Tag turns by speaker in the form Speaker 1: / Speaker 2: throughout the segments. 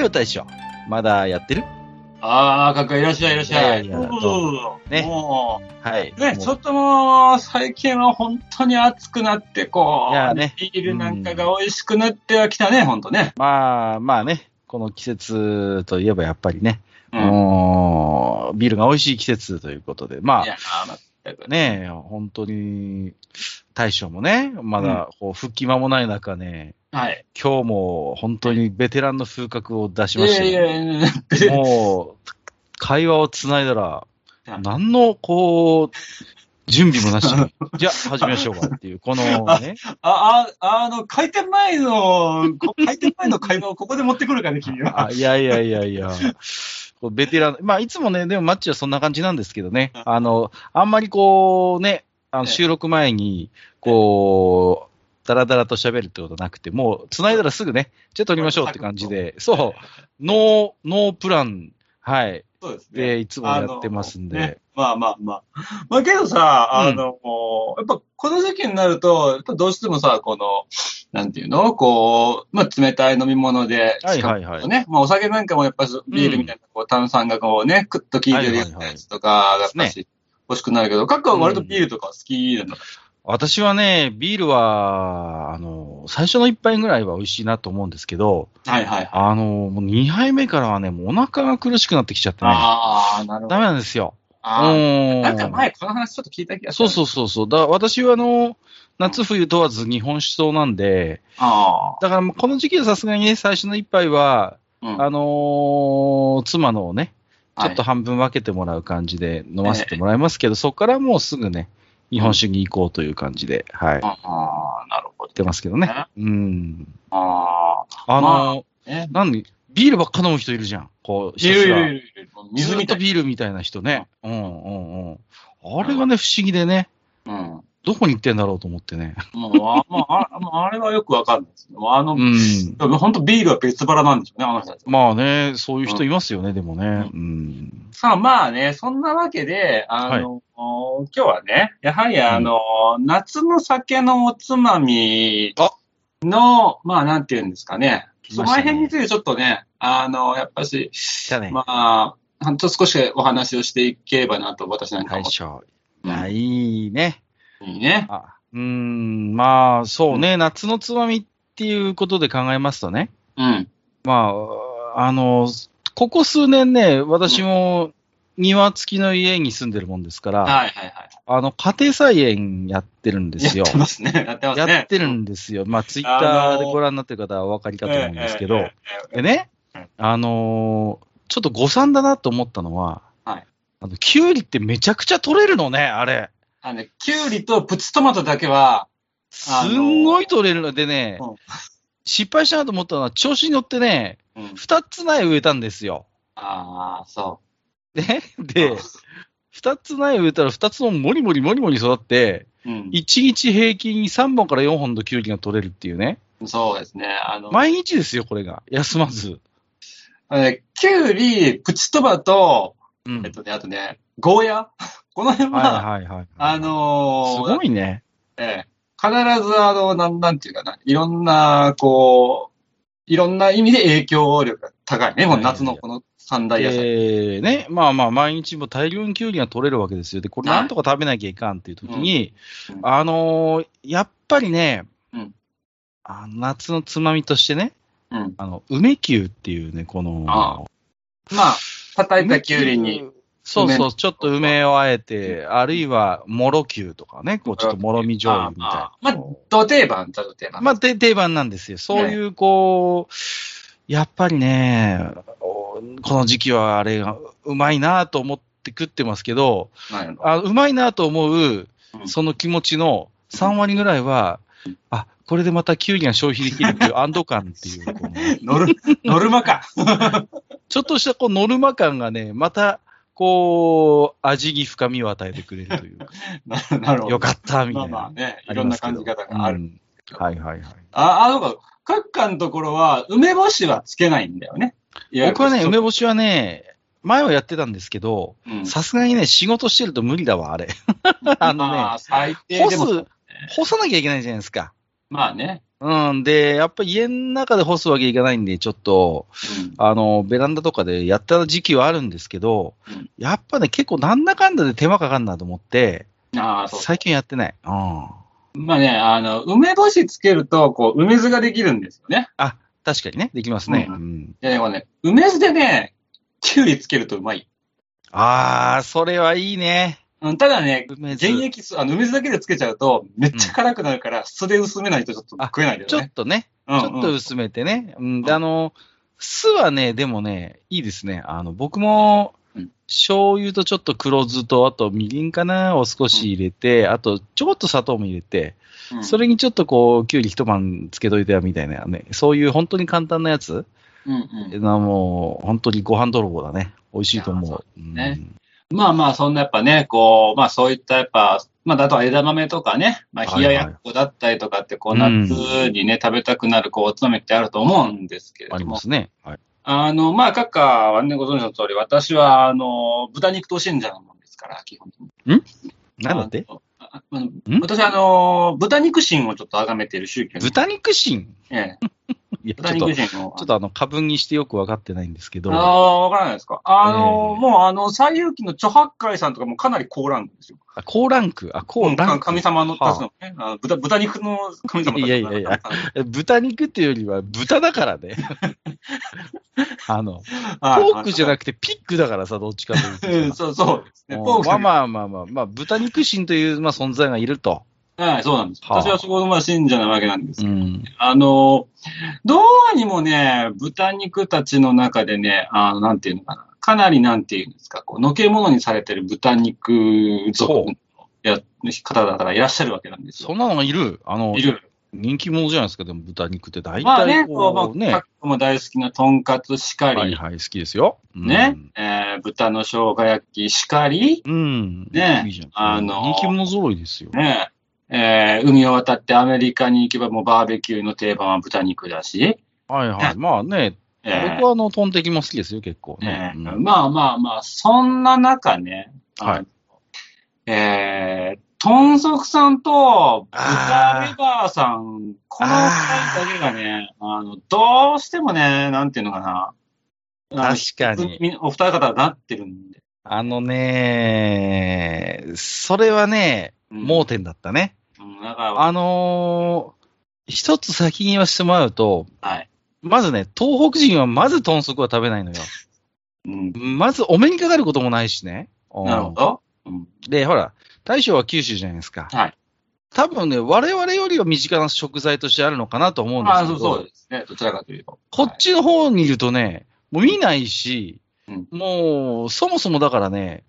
Speaker 1: よ大将。まだやってる？
Speaker 2: ああ、かっこいいらっしゃい、いらっしゃい。
Speaker 1: いやいや
Speaker 2: どうぞ
Speaker 1: ね
Speaker 2: も
Speaker 1: はい。
Speaker 2: うね、ちょっともう、最近は本当に暑くなって、こう、
Speaker 1: いやね
Speaker 2: ビールなんかが美味しくなってはきたね、本当ね。
Speaker 1: まあ、まあね、この季節といえばやっぱりね、
Speaker 2: うん。
Speaker 1: もうビールが美味しい季節ということで、ま
Speaker 2: いや
Speaker 1: あ、
Speaker 2: ー、全く。
Speaker 1: ね、本当に、大将もね、まだこう復帰間もない中ね、
Speaker 2: はい。
Speaker 1: 今日も本当にベテランの風格を出し
Speaker 2: いやい
Speaker 1: ましたよ。
Speaker 2: やいや、
Speaker 1: もう、会話をつないだら
Speaker 2: は、い。
Speaker 1: 何の、こう、準備もなしに、じゃあ始めましょうかっていう、このね、
Speaker 2: あ、あ、あの、開店前の、こ開店前の会話をここで持ってくるからね、君は。
Speaker 1: あいやいやいやいや、ベテラン、まあ、いつもね、でもマッチはそんな感じなんですけどね、あの、あんまりこうね、あの
Speaker 2: ええ。
Speaker 1: 収録前に、こう、だらだらと喋るってことなくて、もう、繋いだらすぐね、じゃあ撮りましょうって感じで、そう、ノー、ノープラン、はい、
Speaker 2: そうですね。
Speaker 1: で、いつもやってますん
Speaker 2: あのね。
Speaker 1: で、
Speaker 2: まあまあまあ。まあけどさ、あの、もうやっぱこの時期になると、やっぱどうしてもさ、この、なんていうの？こう、まあ冷たい飲み物で、
Speaker 1: はいはいはい。
Speaker 2: ね、まあお酒なんかもやっぱしビールみたいな、こう炭酸がこうね、クッと効いてるやつとか、やっぱし欲しくなるけど、カッカは割とビールとか好きなの？
Speaker 1: 私はね、ビールは、あの、最初の一杯ぐらいは美味しいなと思うんですけど、
Speaker 2: はいはいはい。
Speaker 1: あの、もう2杯目からはね、もうお腹が苦しくなってきちゃってね。
Speaker 2: ああ、なるほど。
Speaker 1: ダメなんですよ。
Speaker 2: あー
Speaker 1: うん
Speaker 2: なんか前この話ちょっと聞いた気がす
Speaker 1: そう
Speaker 2: る。
Speaker 1: そうそうそう。だ私はあの、夏冬問わず日本酒糖なんで、
Speaker 2: あ
Speaker 1: だからこの時期はさすがにね、最初の一杯は、
Speaker 2: あ。うん。
Speaker 1: あのー妻のをね、ちょっと
Speaker 2: はい
Speaker 1: 半分分けてもらう感じで飲ませてもらいますけど、そこからもうすぐね、日本酒に行こうという感じで、はい、言
Speaker 2: ああ、なるほど。
Speaker 1: ってますけどね。うん。
Speaker 2: ああ。
Speaker 1: あのー
Speaker 2: まね。
Speaker 1: なんで、ビールばっか飲む人いるじゃん。こう、
Speaker 2: いるいるいる。水
Speaker 1: ずっと。ビールみたいな人ね。うんうんうん。あれがね、不思議でね、
Speaker 2: うん。
Speaker 1: どこに行ってんだろうと思ってね。
Speaker 2: もう、あ、まあ、あもうあれはよくわかんないですね。あの、
Speaker 1: うん。
Speaker 2: 本当ビールは別腹なんでしょうね、あの人たちは。
Speaker 1: まあね、そういう人いますよね、でもね。うん。
Speaker 2: さあ、まあね、そんなわけで、あの、今日はね、やはりあの、夏の酒のおつまみ
Speaker 1: あ
Speaker 2: の、まあ、なんていうんですかね。その辺についてちょっとね、あの、やっぱし、
Speaker 1: ね、
Speaker 2: まあ、ほんと少しお話をしていければなと、私なんか思っ
Speaker 1: 大将。
Speaker 2: て。
Speaker 1: いや、いいね。
Speaker 2: いいね。
Speaker 1: あうん、まあ、そうね、夏のつまみっていうことで考えますとね。
Speaker 2: うん。
Speaker 1: まあ、あの、ここ数年ね、私も庭付きの家に住んでるもんですから、
Speaker 2: はいはいはい。
Speaker 1: あの、家庭菜園やってるんですよ
Speaker 2: やっ。てますね。やってますね。
Speaker 1: やってるんですよ。まあ、ツイッターでご覧になってる方はお分かりかと思うんですけど、
Speaker 2: え
Speaker 1: でね
Speaker 2: うん、
Speaker 1: あのーちょっと誤算だなと思ったのは、
Speaker 2: はい
Speaker 1: あの、キュウリってめちゃくちゃ取れるのね、あれ。
Speaker 2: あのね、キュウリとプチトマトだけは、
Speaker 1: す
Speaker 2: あのー
Speaker 1: んごい取れるのでね、
Speaker 2: うん
Speaker 1: 失敗したなと思ったのは、調子に乗ってね、
Speaker 2: うん。
Speaker 1: 二つ苗植えたんですよ。
Speaker 2: ああ、そ
Speaker 1: ね、
Speaker 2: う。
Speaker 1: で、二つ苗植えたら二つももりもりもりもり育って、
Speaker 2: うん、
Speaker 1: 一日平均3本から4本のキュウリが取れるっていうね。
Speaker 2: そうですね。あの、
Speaker 1: 毎日ですよ、これが。休まず。
Speaker 2: あのねキュウリ、プチトマト、
Speaker 1: うん。
Speaker 2: えっとね、あとね、ゴーヤこの辺は、
Speaker 1: はいはいはい。
Speaker 2: あのー
Speaker 1: すごいね。
Speaker 2: ええ必ず、あの、なん、なんていうかな、いろんな、こう、いろんな意味で影響力が高いね。もう夏のこの三大野菜。
Speaker 1: えー、ね、まあまあ、毎日も大量にキュウリが取れるわけですよ。で、これなんとか食べなきゃいかんっていう時に、あのーやっぱりね、
Speaker 2: うん
Speaker 1: あの夏のつまみとしてね、
Speaker 2: うん。
Speaker 1: あの、梅キュウっていうね、この、
Speaker 2: あまあ、叩いたキュウリに、。梅
Speaker 1: そうそう、ちょっと梅をあえて、あるいは、もろキュウとかね、こう、ちょっともろみ醤油みたいな。
Speaker 2: まあ、土定番、ザ土定番。
Speaker 1: まあ、で定番なんですよ。そういう、こう、やっぱりね、おこの時期はあれがうまいなと思って食ってますけど、あうまいなと思う、
Speaker 2: うん
Speaker 1: その気持ちの3割ぐらいは、あ、これでまたキュウリが消費できるっていう 安堵感っていう、
Speaker 2: ノル、ノルマか。
Speaker 1: ちょっとしたこうノルマ感がね、また、こう、味に深みを与えてくれるというか、
Speaker 2: な なるほど。
Speaker 1: よかった、みたいな。
Speaker 2: まあまあね、いろんな感じ方がある。
Speaker 1: うんはいはいはい。
Speaker 2: あ、あ、そうか。各館のところは、梅干しはつけないんだよね。
Speaker 1: 僕はね、梅
Speaker 2: 干
Speaker 1: 干しはね、前はやってたんですけど、
Speaker 2: うん
Speaker 1: さすがにね、仕事してると無理だわ、あれ。あのね干。す、干さなきゃいけないじゃないですか。
Speaker 2: まあね。
Speaker 1: うん。で、やっぱ家の中で干すわけいかないんで、ちょっと、あの、ベランダとかでやった時期はあるんですけど、
Speaker 2: うん
Speaker 1: やっぱね、結構なんだかんだで手間かかんなと思って、
Speaker 2: うん。ああ、そう。
Speaker 1: 最近やってない。うん。
Speaker 2: まあね、あの、梅干しつけると、こう、梅酢ができるんですよね。
Speaker 1: 確かにね、できますね。
Speaker 2: う
Speaker 1: うんん。
Speaker 2: いや、でもね、梅酢でね、きゅうりつけるとうまい。
Speaker 1: あー、それはいいね。
Speaker 2: うん、ただね、
Speaker 1: 梅酢
Speaker 2: 原液酢、あの、梅酢だけでつけちゃうと、めっちゃ辛くなるから、酢で薄めないとちょっと食えないけ
Speaker 1: ち
Speaker 2: どね。
Speaker 1: ょっとね、
Speaker 2: うん
Speaker 1: ちょっと薄めてね。うん。で、あの、酢はね、でもね、いいですね。あの、僕も
Speaker 2: うん、
Speaker 1: 醤油とちょっと黒酢と、あとみりんかなを少し入れて、あとちょっと砂糖も入れて、
Speaker 2: うん
Speaker 1: それにちょっとこう、きゅうり一晩つけといてやみたいなね、そういう本当に簡単なやつ、
Speaker 2: うんうん。
Speaker 1: なもう、本当にご飯泥棒だね。美味しいと思う。うん
Speaker 2: ねまあまあ、そんなやっぱね、こう、まあそういったやっぱ、まあ、あとは枝豆とかね、まあ、冷ややっこだったりとかって、こう、
Speaker 1: うん
Speaker 2: 夏にね、食べたくなる、こう、おつまみってあると思うんですけれども
Speaker 1: ありま。すね。はい。
Speaker 2: あの、まあ、閣下はね、ご存知の通り、私は、あの、豚肉と信者なもんですから、基本的に。
Speaker 1: なんだって？
Speaker 2: あのああの私、あの、豚肉神をちょっと崇めている宗教に
Speaker 1: 豚肉心？
Speaker 2: ええ、
Speaker 1: いや、ち
Speaker 2: 豚
Speaker 1: ょっと。ちょっとあの、過分にしてよくわかってないんですけど、
Speaker 2: ああ、わからないですか？あの、
Speaker 1: ええ
Speaker 2: もう、あの、西遊記のチョハッカイさんとかもかなり高ランクですよ。
Speaker 1: あ高ランク、あ、高ランク？
Speaker 2: 神様のたちのね、あの豚豚肉の神様たちの
Speaker 1: いやいやいやえ 豚肉っていうよりは豚だからね。あの、ポークじゃなくてピッグだからさ、どっちかというと
Speaker 2: そうそうですね。ポーク
Speaker 1: まあまあまあまあ、まあ、豚肉神という、まあ、存在がいると。
Speaker 2: はい、そうなんです。
Speaker 1: はあ
Speaker 2: 私はそこのまあ信者なわけなんですけど、
Speaker 1: うん。
Speaker 2: あの、どうにもね、豚肉たちの中でね、あの、なんていうのかな。かなりなんていうんですか、こう、のけ物にされてる豚肉族のや方々がいらっしゃるわけなんですよ。
Speaker 1: そんなのがいる？あの
Speaker 2: い、る。
Speaker 1: 人気者じゃないですか、でも豚肉って大
Speaker 2: まあね、
Speaker 1: 体
Speaker 2: こうまあ、
Speaker 1: ね。
Speaker 2: 各国も大好きなとんかつしかり、
Speaker 1: はいはい、好きですよ。うん
Speaker 2: ね、えー豚の生姜焼きしかり、
Speaker 1: うん。
Speaker 2: ね
Speaker 1: いいじゃん。
Speaker 2: あの
Speaker 1: 人気者揃いですよ。
Speaker 2: ね、えー海を渡ってアメリカに行けばもうバーベキューの定番は豚肉だし、
Speaker 1: はいはい。まあね、
Speaker 2: えー
Speaker 1: 僕はあの、トンテキも好きですよ、結構
Speaker 2: え
Speaker 1: ね。
Speaker 2: ー
Speaker 1: うん
Speaker 2: まあまあまあ、そんな中ね、
Speaker 1: はい
Speaker 2: えー、豚足さんと豚レバーさん、この二人だけがね、あの、どうしてもね、なんていうのかな。
Speaker 1: 確かに。
Speaker 2: みお二方になってるんで。
Speaker 1: あのね、それはね、
Speaker 2: うん
Speaker 1: 盲点だったね。あのー一つ先に言わせてもらうと、
Speaker 2: はい。
Speaker 1: まずね、東北人はまず豚足は食べないのよ。
Speaker 2: うん。
Speaker 1: まずお目にかかることもないしね。うん
Speaker 2: なるほど。うん。
Speaker 1: で、ほら、大将は九州じゃないですか。
Speaker 2: はい。
Speaker 1: 多分ね、我々よりは身近な食材としてあるのかなと思うんです
Speaker 2: まあ、
Speaker 1: けど、
Speaker 2: そうそうですね。どちらかというと。
Speaker 1: こっちの方にいるとね、もう見ないし、
Speaker 2: うん
Speaker 1: もう、そもそもだからね、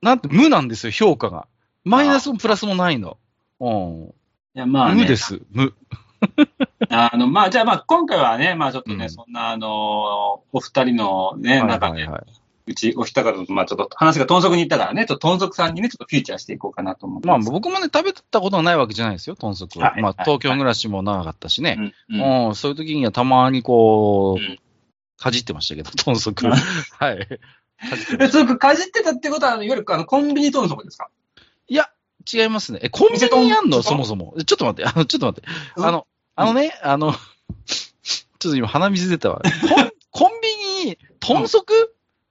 Speaker 1: なんて、無なんですよ、評価が。マイナスもプラスもないの。うん。
Speaker 2: いや、まあ、ね、
Speaker 1: 無です、無。
Speaker 2: あの、まあ、じゃあ、まあ、今回はね、まあ、ちょっとね、
Speaker 1: うん
Speaker 2: そんな、あの、お二人のね、
Speaker 1: はい
Speaker 2: 中で、
Speaker 1: はいはいう
Speaker 2: ち、お二方と、まあ、ちょっと話が豚足に行ったからね、ちょっと豚足さんにね、ちょっとフィーチャーしていこうかなと思って
Speaker 1: まあ、
Speaker 2: ます。
Speaker 1: 僕もね、食べたことはないわけじゃないですよ、豚足は。まあ、
Speaker 2: はいはい
Speaker 1: 東京暮らしも長かったしね。
Speaker 2: うん、うん
Speaker 1: うん、そういう時にはたまにこう、
Speaker 2: うん
Speaker 1: かじってましたけど、豚足。
Speaker 2: うん
Speaker 1: はい。かじってま
Speaker 2: え、それかじってたってことは、いわゆるあのコンビニ豚足ですか？
Speaker 1: いや、違いますね。え、コンビニにあんの？そもそも。ちょっと待って、あの、ちょっと待って。
Speaker 2: うん？
Speaker 1: あの、あのね、あの、ちょっと今鼻水出たわ。コン ビニに豚足？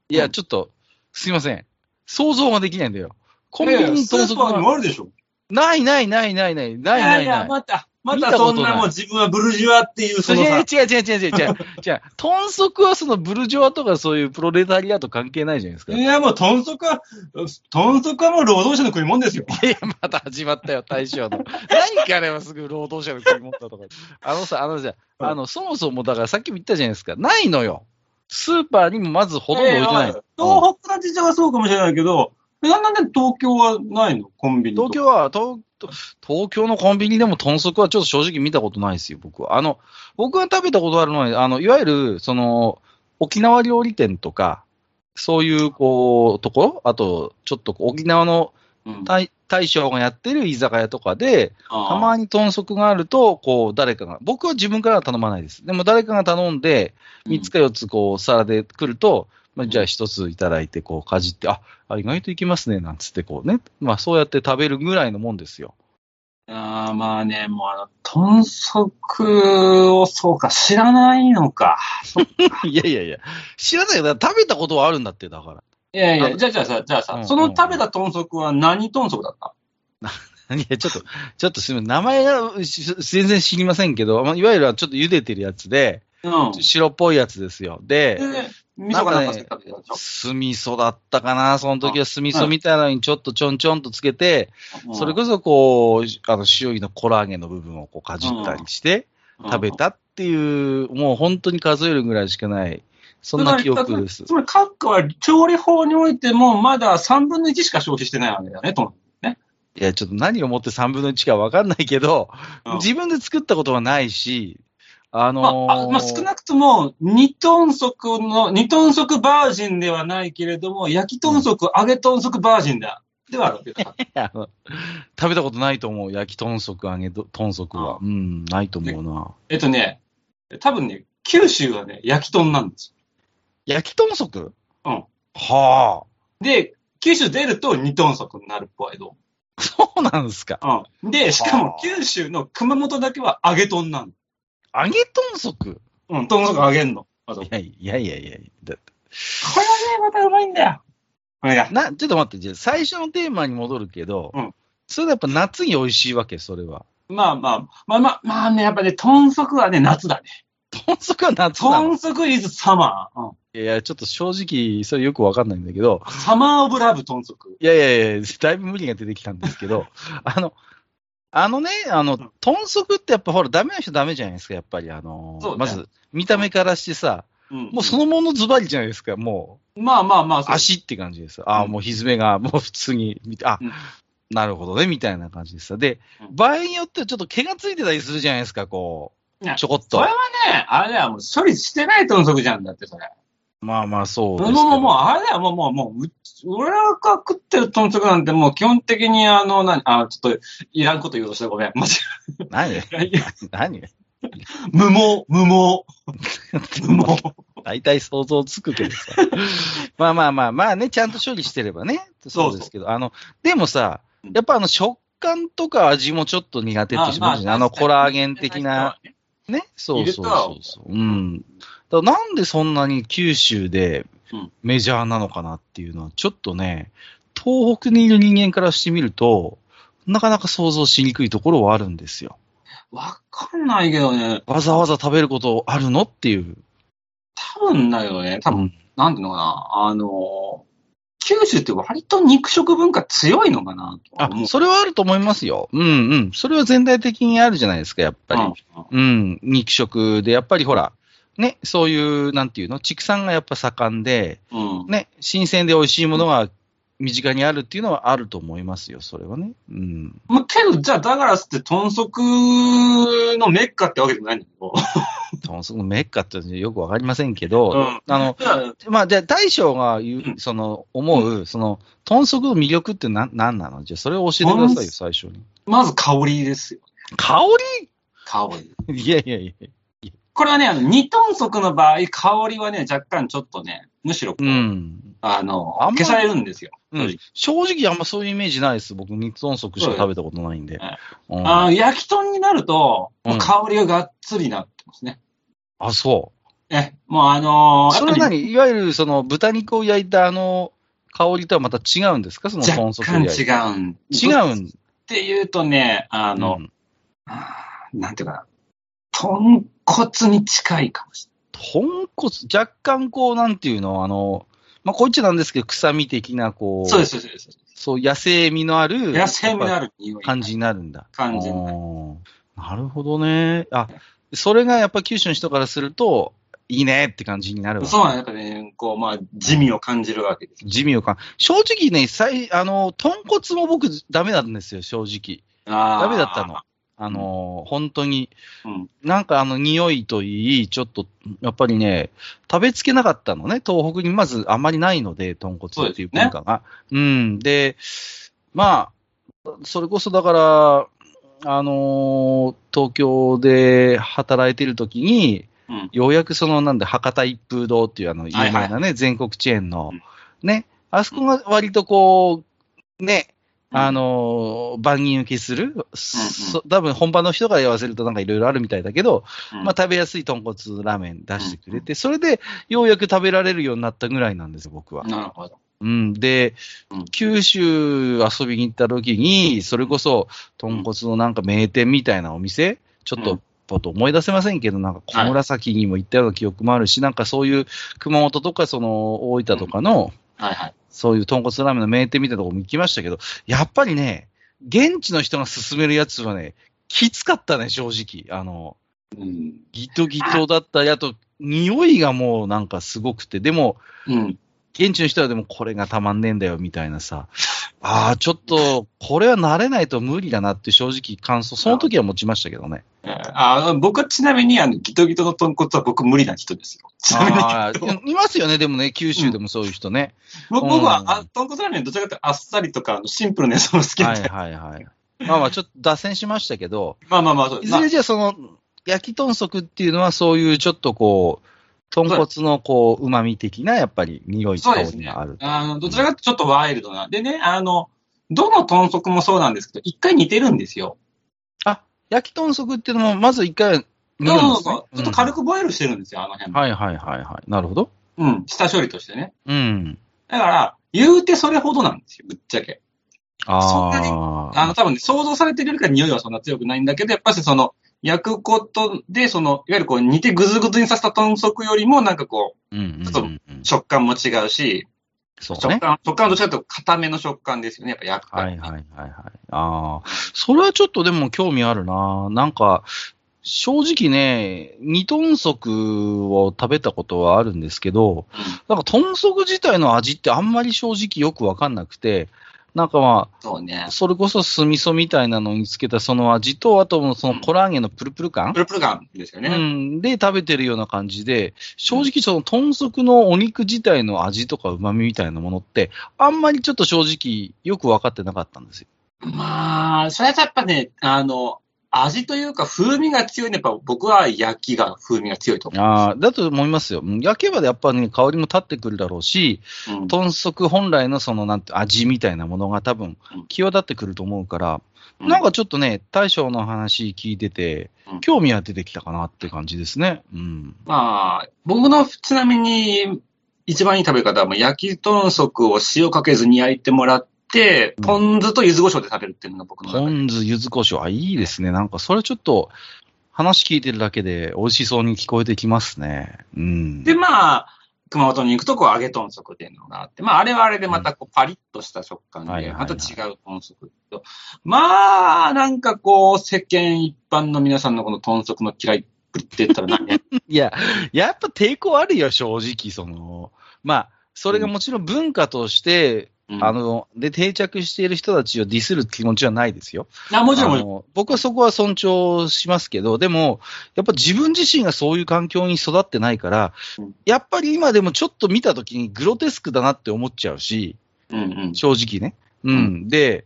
Speaker 1: いや、ちょっと、すいません。想像ができないんだよ。コンビニ豚足が
Speaker 2: パーにもあるでしょ
Speaker 1: ないないないないない、ないない
Speaker 2: や、
Speaker 1: ない。
Speaker 2: また、ま
Speaker 1: 見
Speaker 2: た
Speaker 1: たことない
Speaker 2: そんなもう自分はブルジュアっていう、その
Speaker 1: 違う
Speaker 2: さ、
Speaker 1: 違う違う違う違う違う。違う。豚足 はそのブルジョワとかそういうプロレタリアと関係ないじゃないですか。
Speaker 2: いや、もう豚足は、豚足はもう労働者の食い物ですよ。
Speaker 1: いや、また始まったよ、大将の。何かあれはすぐ労働者の食い物だとか。あのさ、あのじゃあの、そもそもだからさっきも言ったじゃないですか。ないのよ。スーパーにもまずほとんど置いてない。
Speaker 2: やや東北の事情はそうかもしれないけど、えななんで東京はないの？コンビニと
Speaker 1: 東京は、東、東京のコンビニでも豚足はちょっと正直見たことないですよ、僕は。あの、僕が食べたことあるのは、あの、いわゆる、その、沖縄料理店とか、そういう、こう、ところ？あと、ちょっと沖縄の
Speaker 2: うん
Speaker 1: 大大将がやってる居酒屋とかで、たま
Speaker 2: に。
Speaker 1: に豚足があると、こう、誰かが、僕は自分からは頼まないです。でも誰かが頼んで、3つか4つ、こう、皿で来ると、まあ、じゃあ1ついただいて、こう、かじって、あ、あ意外といきますね、なんつって、こうね。まあ、そうやって食べるぐらいのもんですよ。
Speaker 2: あーまあね、もうあの、豚足を、そうか、知らないのか。
Speaker 1: いやいやいや、知らないよ。食べたことはあるんだって、だから。
Speaker 2: いやいや、じゃあじゃあさ、じゃあさ、
Speaker 1: うん
Speaker 2: その食べた豚足は何豚足だった？
Speaker 1: いや、ちょっと、ちょっとすみません。名前がし全然知りませんけど、まあ、いわゆるちょっと茹でてるやつで、
Speaker 2: うん。
Speaker 1: 白っぽいやつですよ。で、
Speaker 2: で、味噌かなんかつけたでしょ
Speaker 1: 酢味噌だったかな、その時は。酢味噌みたいなのにちょっとちょんちょんとつけて、それこそこう、あの、塩着のコラーゲンの部分をこうかじったりして、食べたっていう、もう本当に数えるぐらいしかない、そんな記憶です。
Speaker 2: つまり、各は調理法においても、まだ3分の1しか消費してないわけだよね、と。
Speaker 1: いや、ちょっと何をもって3分の1かわかんないけど、
Speaker 2: うん。
Speaker 1: 自分で作ったことはないし、あ
Speaker 2: ま
Speaker 1: のー
Speaker 2: まあ、少なくとも、2トン足の、2トン足バージンではないけれども、焼き豚足、揚げ豚足バージンだ。ではあるわけだ。
Speaker 1: あの食べたことないと思う。焼き豚足、揚げ豚足は。うん、ないと思うな。
Speaker 2: えっとね、多分ね、九州はね、焼き豚なんです
Speaker 1: 焼き豚足？
Speaker 2: うん。
Speaker 1: はあ。
Speaker 2: よ。で、九州出ると2トン足になるっぽいど。
Speaker 1: そうなんですか。
Speaker 2: うん。で、しか
Speaker 1: はあ
Speaker 2: も九州の熊本だけは揚げ豚なの。
Speaker 1: 揚げ豚足
Speaker 2: うん、豚足揚げんの。
Speaker 1: いやいやいやいやだ
Speaker 2: はね、またうまいんだよ。これが。
Speaker 1: な、ちょっと待って、じゃあ最初のテーマに戻るけど、
Speaker 2: うん
Speaker 1: それはやっぱ夏に美味しいわけ、それは。
Speaker 2: まあまあ、まあまあ、まあね、やっぱね、豚足はね、夏だね。
Speaker 1: 豚足は夏なの
Speaker 2: 豚足 is summer。うん。
Speaker 1: いやいや、ちょっと正直、それよくわかんないんだけど、
Speaker 2: サマーオブラブ豚足。
Speaker 1: いやいやいや、だいぶ無理が出てきたんですけど、あの、あのね、あの、豚足ってやっぱほら、ダメな人ダメじゃないですか、やっぱり。あの、
Speaker 2: そうね
Speaker 1: まず、見た目からしてさ、
Speaker 2: うん。
Speaker 1: もうそのものズバリじゃないですか、も
Speaker 2: まあまあまあ、
Speaker 1: う、
Speaker 2: そう
Speaker 1: 足って感じです。ああ、
Speaker 2: うん
Speaker 1: もうひずめが、もう普通に見て、あ、
Speaker 2: うん
Speaker 1: なるほどね、みたいな感じです。で、
Speaker 2: うん
Speaker 1: 場合によってはちょっと毛がついてたりするじゃないですか、こ
Speaker 2: ね
Speaker 1: う、ちょこっと
Speaker 2: それ。はね、あれだよ、もう処理してない豚足じゃんだって、それ。
Speaker 1: まあまあ、そうです。
Speaker 2: もう、もう、あれだよ、もう、もう、もう、う俺が食ってる豚足なんて、もう基本的に、あの、何、あ、ちょっと、いらんこと言うとしたごめん。間違
Speaker 1: 何。何
Speaker 2: 無毛、無毛、無毛。
Speaker 1: 大体想像つくけどさ。まあまあまあまあね、ちゃんと処理してればね。そうですけど、あの、でもさ、やっぱあの食感とか味もちょっと苦手って人もいるじゃんあのコラーゲン的な。。ね。そうそうそうそう。うん。だなんでそんなに九州で
Speaker 2: うん
Speaker 1: メジャーなのかなっていうのは、ちょっとね、東北にいる人間からしてみると、なかなか想像しにくいところはあるんですよ。
Speaker 2: わかんないけどね、
Speaker 1: わざわざ食べることあるのっていう。
Speaker 2: 多分だけどね、多分、
Speaker 1: うん
Speaker 2: なんていうのかな、あの、九州って割と肉食文化強いのかなと
Speaker 1: あそれはあると思いますよ。うんうん。それは全体的にあるじゃないですか、やっぱり。
Speaker 2: うん
Speaker 1: うん、肉食で、やっぱりほら、ね、そういう、なんていうの、畜産がやっぱ盛んで、
Speaker 2: うん。
Speaker 1: ね、新鮮で美味しいものが身近にあるっていうのはあると思いますよ、それはね。うん。
Speaker 2: まあ、けど、じゃあ、ダガラスって豚足のメッカってわけでもないんだけど。
Speaker 1: 豚足のメッカってよくわかりませんけど、
Speaker 2: うん
Speaker 1: あの、まあ、じゃあ大将が言う、
Speaker 2: うん
Speaker 1: その、思う、その、豚足の魅力って何、何なの？じゃあ、それを教えてくださいよ、最初に。
Speaker 2: まず香りですよ。
Speaker 1: 香
Speaker 2: 香り？
Speaker 1: りいやいやいや。
Speaker 2: これはね、あの、二豚足の場合、香りはね、若干ちょっとね、むしろこう、
Speaker 1: うん。
Speaker 2: あの
Speaker 1: あ
Speaker 2: 消されるんですよ。
Speaker 1: うん
Speaker 2: 正
Speaker 1: 正直あんまそういうイメージないです。僕、肉豚足しか食べたことないんで。
Speaker 2: 直
Speaker 1: うん
Speaker 2: あー焼き豚になると、
Speaker 1: うん
Speaker 2: 香りががっつりなってますね。
Speaker 1: あ、そう。
Speaker 2: え、もうあのー
Speaker 1: それ何？いわゆるその豚肉を焼いたあの香りとはまた違うんですか？その豚
Speaker 2: 若
Speaker 1: 足
Speaker 2: 干違
Speaker 1: 焼いた。
Speaker 2: うん。
Speaker 1: 違うん？
Speaker 2: っていうとね、あの、
Speaker 1: うん
Speaker 2: なんていうかな、豚骨に近いかもし
Speaker 1: 豚骨、若干こう、なんていうの、あの、まあ、こっちなんですけど、臭み的な、こう、
Speaker 2: れない。そうです、そうです。そうです
Speaker 1: そう、野生味のある、
Speaker 2: 野生味のあ
Speaker 1: る
Speaker 2: る匂い。
Speaker 1: 感じになるんだ。
Speaker 2: 感じになる
Speaker 1: なるほどね。あ、それがやっぱ九州の人からすると、いいねって感じになるわ。
Speaker 2: そうなんやっぱね、こう、まあ、地味を感じるわけです。
Speaker 1: 地味をか。正直ね、最、あの、豚骨も僕ダメなんですよ、正直。
Speaker 2: あー
Speaker 1: ダメだったの。あの、本当に。
Speaker 2: うん。
Speaker 1: なんかあの、匂いといい、ちょっと、やっぱりね、食べつけなかったのね。東北にまずあんまりないので、豚骨っていう文化が。うん。で、まあ、それこそだから、あのー東京で働いてる時に、
Speaker 2: うん。
Speaker 1: ようやくその、なんで、博多一風堂っていうあの、有
Speaker 2: はいはい
Speaker 1: 名なね、全国チェーンの
Speaker 2: うん、
Speaker 1: ね、あそこが割とこう、ね、あのー万人受けする、そ多分本場の人から言わせるとなんかいろいろあるみたいだけど、
Speaker 2: うん
Speaker 1: まあ食べやすい豚骨ラーメン出してくれて、それでようやく食べられるようになったぐらいなんですよ、僕は。
Speaker 2: なるほど。
Speaker 1: うん。で
Speaker 2: うん、
Speaker 1: 九州遊びに行った時に、それこそ豚骨のなんか名店みたいなお店、ちょっと
Speaker 2: うん、
Speaker 1: パッと思い出せませんけど、なんか小紫にも行ったような記憶もあるし、なんかそういう熊本とかその大分とかの、
Speaker 2: はいはい。
Speaker 1: そういう豚骨ラーメンの名店みたいなところも行きましたけど、やっぱりね、現地の人が勧めるやつはね、きつかったね、正直。あの、
Speaker 2: うん。
Speaker 1: ギトギトだったり、あと、匂いがもうなんかすごくて、でも、
Speaker 2: うん。
Speaker 1: 現地の人はでもこれがたまんねえんだよ、みたいなさ。ああ、ちょっと、これは慣れないと無理だなって正直感想、その時は持ちましたけどね。
Speaker 2: えーあ僕はちなみに、あの、ギトギトの豚骨は僕無理な人ですよ。ちなみに。
Speaker 1: いますよね、でもね、九州でもそういう人ね。
Speaker 2: 僕僕は、
Speaker 1: うん
Speaker 2: あ豚骨ラーメンどちらかというとあっさりとか、シンプルなやつも好きな
Speaker 1: はい
Speaker 2: んで。
Speaker 1: はいはい。まあまあ、ちょっと脱線しましたけど、
Speaker 2: まあまあまあ、
Speaker 1: いずれじゃあその、焼き豚足っていうのはそういうちょっとこう、豚骨のこう、旨味的なやっぱり匂い香
Speaker 2: そうですね。
Speaker 1: りがある。
Speaker 2: あの、どちらかというとちょっとワイルドな。でね、あの、どの豚足もそうなんですけど、一回似てるんですよ。
Speaker 1: あ、焼き豚足っていうのも、まず一回見
Speaker 2: そう
Speaker 1: るんですね
Speaker 2: そうそう。。ちょっと軽くボイルしてるんですよ、あの辺
Speaker 1: うん。はいはいはいはい。なるほど。
Speaker 2: うん。下処理としてね。
Speaker 1: うん。
Speaker 2: だから、言うてそれほどなんですよ、ぶっちゃけ。そんなに
Speaker 1: あ
Speaker 2: あの、多分ね、想像されてるよりか匂いはそんな強くないんだけど、やっぱりその、焼くことで、その、いわゆるこう、煮てぐずぐずにさせた豚足よりも、なんかこ
Speaker 1: う
Speaker 2: ちょっと食感も違うし、
Speaker 1: そうね。
Speaker 2: 食感、食感はどちらかというと硬めの食感ですよね、やっぱ焼くから。
Speaker 1: はいはいはいはい。ああ、それはちょっとでも興味あるな。なんか、正直ね、二豚足を食べたことはあるんですけど、なんか豚足自体の味ってあんまり正直よくわかんなくて、なんかま
Speaker 2: そうね
Speaker 1: あ、。それこそ酢味噌みたいなのにつけたその味と、あとそのコラーゲンのプルプル感？
Speaker 2: プルプル感ですよね。
Speaker 1: うん、で食べてるような感じで、正直その豚足のお肉自体の味とか旨味みたいなものって、あんまりちょっと正直よく分かってなかったんですよ。
Speaker 2: まあ、それはやっぱね、あの、味というか風味が強いね、やっぱ僕は焼きが風味が強いと思
Speaker 1: ああ、だと思いますよ。うん焼けばやっぱね、香りも立ってくるだろうし、
Speaker 2: う。うん
Speaker 1: 豚足本来のそのなんて味みたいなものが多分
Speaker 2: うん
Speaker 1: 際立ってくると思うから、
Speaker 2: うん
Speaker 1: なんかちょっとね、大将の話聞いてて
Speaker 2: うん、
Speaker 1: 興味は出てきたかなって感じですね。うん。
Speaker 2: まあ、僕のちなみに一番いい食べ方はもう焼き豚足を塩かけずに焼いてもらって、
Speaker 1: うん
Speaker 2: ポン酢と柚子胡椒で食べるっていうのが僕の。
Speaker 1: ポン酢、柚子胡椒、あ、いいですね。なんかそれちょっと、話聞いてるだけで美味しそうに聞こえてきますね。うん。
Speaker 2: で、まあ、熊本に行くと、こう、揚げ豚足っていうのがあって、まあ、あれはあれでまた、こう、パリッとした食感で、また違う豚足と。まあ、なんかこう、世間一般の皆さんのこの豚足の嫌いっぷりって言ったら何や？
Speaker 1: いや、やっぱ抵抗あるよ、正直、その。まあ、それがもちろん文化として、
Speaker 2: うん
Speaker 1: あの、で、定着している人たちをディスる気持ちはないですよ。
Speaker 2: あもちろん、
Speaker 1: 僕はそこは尊重しますけど、でも、やっぱ自分自身がそういう環境に育ってないから
Speaker 2: うん、
Speaker 1: やっぱり今でもちょっと見たときにグロテスクだなって思っちゃうし、
Speaker 2: うんうん。
Speaker 1: 正直ね。うん。で、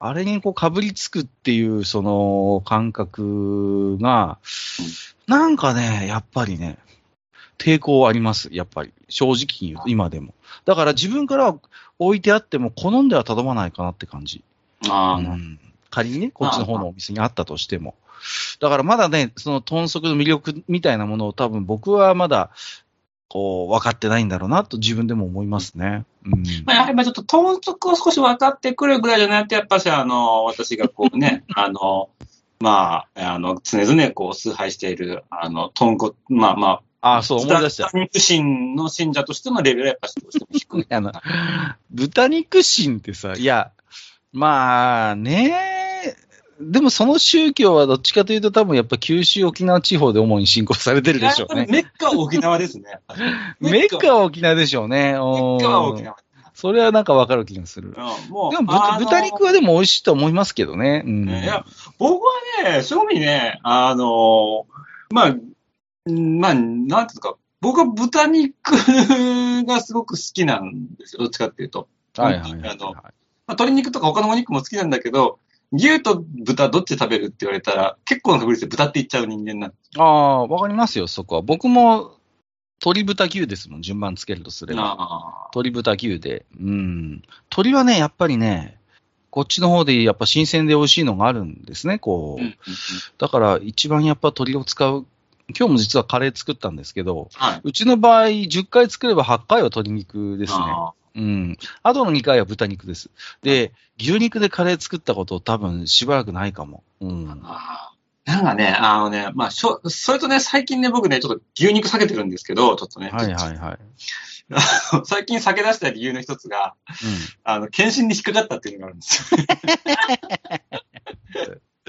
Speaker 1: あれにこう被りつくっていうその感覚が、なんかね、やっぱりね、抵抗あります。やっぱり。正直に言うと、今でも。だから自分から置いてあっても好んでは頼まないかなって感じ。
Speaker 2: ああ、
Speaker 1: うん仮にね、こっちの方のお店にあったとしても。だからまだね、その豚足の魅力みたいなものを多分僕はまだ、こう、分かってないんだろうなと自分でも思いますね。うん。
Speaker 2: まあ、やはりまあちょっと豚足を少し分かってくるぐらいじゃなくて、やっぱし、あの、私がこうね、あの、まあ、あの、常々こう、崇拝している、あの、豚骨、まあまあ、
Speaker 1: ああ、そう思い出した。
Speaker 2: 豚肉神の信者としてのレベルはやっぱしどうしても低い。
Speaker 1: あの、豚肉心ってさ、いや、まあね、でもその宗教はどっちかというと多分やっぱ九州沖縄地方で主に信仰されてるでしょうね。
Speaker 2: メッカは沖縄ですね。
Speaker 1: メッカは沖縄でしょうね。メ
Speaker 2: ッカは沖縄。
Speaker 1: それはなんかわかる気がする。
Speaker 2: うん、も
Speaker 1: うでも豚、豚肉はでも美味しいと思いますけどね。うん、
Speaker 2: いや、僕はね、正味ね、あの、まあ、まあ、なんていうか、僕は豚肉がすごく好きなんですよ。どっちかっていうと。
Speaker 1: はいはい、はい、
Speaker 2: あの、まあ、鶏肉とか他のお肉も好きなんだけど、牛と豚どっち食べるって言われたら、結構な確率で豚って言っちゃう人間なん。
Speaker 1: ああ、わかりますよ、そこは。僕も鶏豚牛ですもん、順番つけるとすれば。鶏豚牛で。うん。鶏はね、やっぱりね、こっちの方でやっぱ新鮮で美味しいのがあるんですね、こう。だから一番やっぱ鶏を使う。今日も実はカレー作ったんですけど、はい、うちの場合10回作れば8回は鶏肉ですね。うん。あとの2回は豚肉です。で、牛肉でカレー作ったこと多分しばらくないかも。うん。
Speaker 2: なんかね、あのね、まあ、しょ、それとね、最近ね、僕ね、ちょっと牛肉避けてるんですけど、ちょっとね。
Speaker 1: はいはいはい。
Speaker 2: 最近避け出した理由の一つが、うん、あの、検診に引っかかったっていうのがあるんですよ。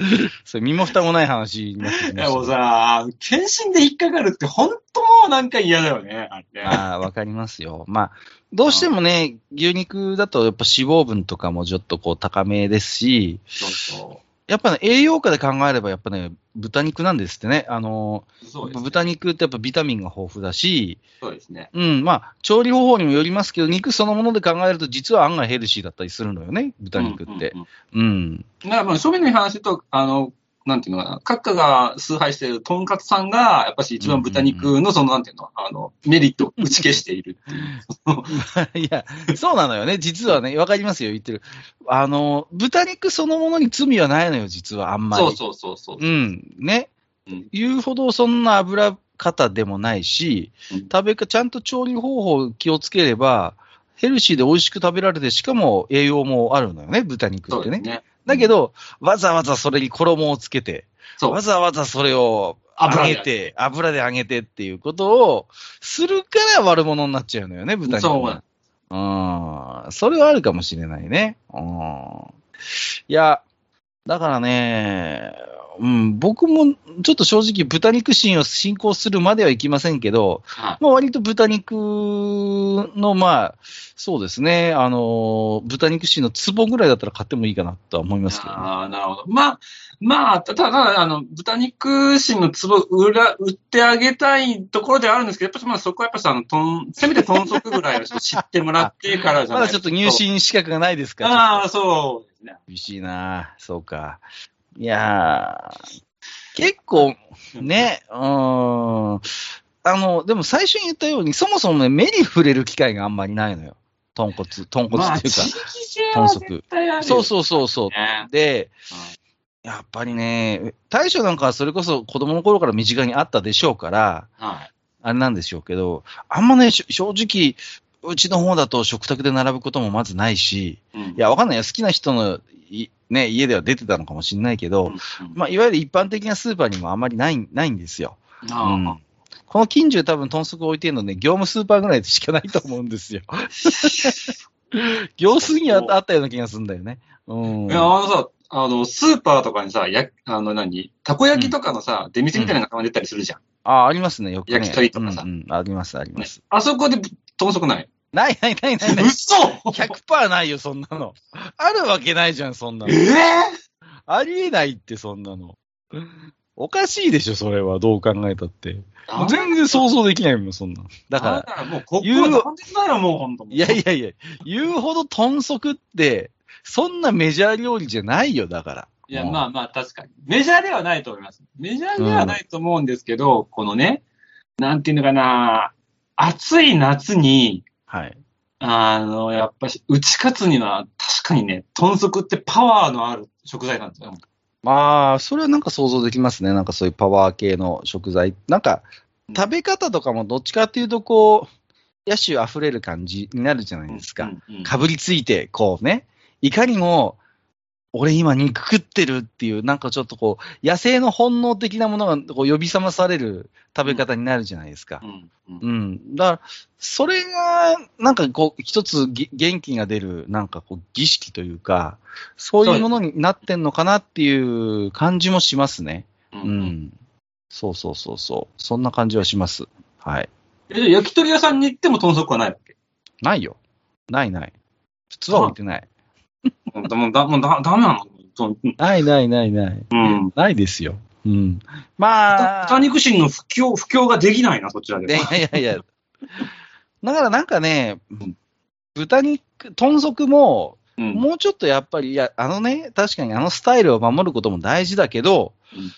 Speaker 1: それ身も蓋もない話になってき
Speaker 2: まいやもうさ、検診で引っかかるって本当もうなんか嫌だよね。あ
Speaker 1: ねああ、わかりますよ。まあ、どうしてもね、牛肉だとやっぱ脂肪分とかもちょっとこう高めですし、そうそう。やっぱね、栄養価で考えれば、やっぱね、豚肉なんですってね。あの、ね、豚肉ってやっぱビタミンが豊富だし、
Speaker 2: そうですね。
Speaker 1: うん、まあ、調理方法にもよりますけど、肉そのもので考えると、実は案外ヘルシーだったりするのよね、豚肉って。うん、うんうん、
Speaker 2: だからまあ、話と、あの、なんていうのかな、閣下が崇拝しているとんかつさんが、やっぱし一番豚肉のその、なんていうの、あの、メリットを打ち消しているっていう。
Speaker 1: いや、そうなのよね。実はね、わかりますよ、言ってる。あの、豚肉そのものに罪はないのよ、実は、あんまり。
Speaker 2: そうそうそうそう。う
Speaker 1: ん。ね。うん、言うほどそんな油方でもないし、うん、食べか、ちゃんと調理方法気をつければ、ヘルシーで美味しく食べられて、しかも栄養もあるのよね、豚肉ってね。ねだけど、わざわざそれに衣をつけて、わざわざそれを揚げて、油で揚げてっていうことをするから悪者になっちゃうのよね、豚肉そう。うん。それはあるかもしれないね。うん。いや、だからね、うん、僕もちょっと正直豚肉心を進行するまではいきませんけど、はい、まあ割と豚肉の、まあ、そうですね、あの、豚肉心の壺ぐらいだったら買ってもいいかなとは思いますけど、ね、
Speaker 2: ああ、なるほど。まあ、まあ、ただ、あの、豚肉心の壺売ら、売ってあげたいところではあるんですけど、やっぱりまあそこはやっぱさ、あの、とん、せめて豚足ぐらいは 知ってもらってからじゃない
Speaker 1: まだちょっと入信資格がないですか
Speaker 2: ああ、そうですね。
Speaker 1: 厳しいなそうか。いやー、結構、ね、うん。あの、でも最初に言ったように、そもそもね、目に触れる機会があんまりないのよ。豚骨、豚骨っていうか、
Speaker 2: 豚足。
Speaker 1: そうそうそうそう。ね、で、うん、やっぱりね、大将なんかはそれこそ子供の頃から身近にあったでしょうから、はい、あれなんでしょうけど、あんまね、正直、うちの方だと食卓で並ぶこともまずないし、うん、いや、わかんないよ。好きな人のね、家では出てたのかもしれないけど、うんうん、まあ、いわゆる一般的なスーパーにもあまりないないんですよ。うん、この近所で多分豚足置いてるのね、業務スーパーぐらいしかないと思うんですよ。業数にはあったような気がするんだよね。うん。
Speaker 2: いや、あのさ、あの、スーパーとかにさ、や、あの何、たこ焼きとかのさ、出店みたいなのが出たりするじゃん。
Speaker 1: ああ、ありますね、よく、ね。
Speaker 2: 焼き鳥とかさ。
Speaker 1: うん、あります、あります、ね。
Speaker 2: あそこで豚足ない？
Speaker 1: ないないないないない。
Speaker 2: 嘘
Speaker 1: !100% ないよ、そんなの。あるわけないじゃん、そんなの。
Speaker 2: ええー、
Speaker 1: ありえないって、そんなの。おかしいでしょ、それは。どう考えたって。全然想像できないもん、そんな。だから。
Speaker 2: もう、ここは感じだよ、もう。
Speaker 1: いやいやいや、言うほど豚足って、そんなメジャー料理じゃないよ、だから。
Speaker 2: いや、まあまあ、確かに。メジャーではないと思います。メジャーではないと思うんですけど、うん、このね、なんていうのかな、暑い夏に、
Speaker 1: はい。
Speaker 2: あの、やっぱし、打ち勝つには、確かにね、豚足ってパワーのある食材なんですよ。
Speaker 1: まあ、それはなんか想像できますね。なんかそういうパワー系の食材。なんか、食べ方とかもどっちかっていうと、こう、野手溢れる感じになるじゃないですか。かぶりついて、こうね。いかにも、俺今肉食ってるっていう、なんかちょっとこう、野生の本能的なものがこう呼び覚まされる食べ方になるじゃないですか
Speaker 2: う。ん。うん
Speaker 1: うん。だから、それが、なんかこう、一つぎ元気が出る、なんかこう、儀式というか、そういうものになってんのかなっていう感じもしますね。
Speaker 2: う
Speaker 1: うんん。そうそうそうそう。そんな感じはします。はい。
Speaker 2: えじゃあ焼き鳥屋さんに行っても豚足はないわけ？
Speaker 1: ないよ。ないない。普通は置いてない。
Speaker 2: もうだもうだ、もうだ、ダメなの？
Speaker 1: ないないないない。
Speaker 2: うん。
Speaker 1: ないですよ。うん。まあ。
Speaker 2: 豚肉心の不況、不況ができないな、そちらで
Speaker 1: いや
Speaker 2: は。
Speaker 1: いやいや。だからなんかね、豚肉、豚足も、
Speaker 2: うん。
Speaker 1: もうちょっとやっぱり、いや、あのね、確かにあのスタイルを守ることも大事だけど、
Speaker 2: うん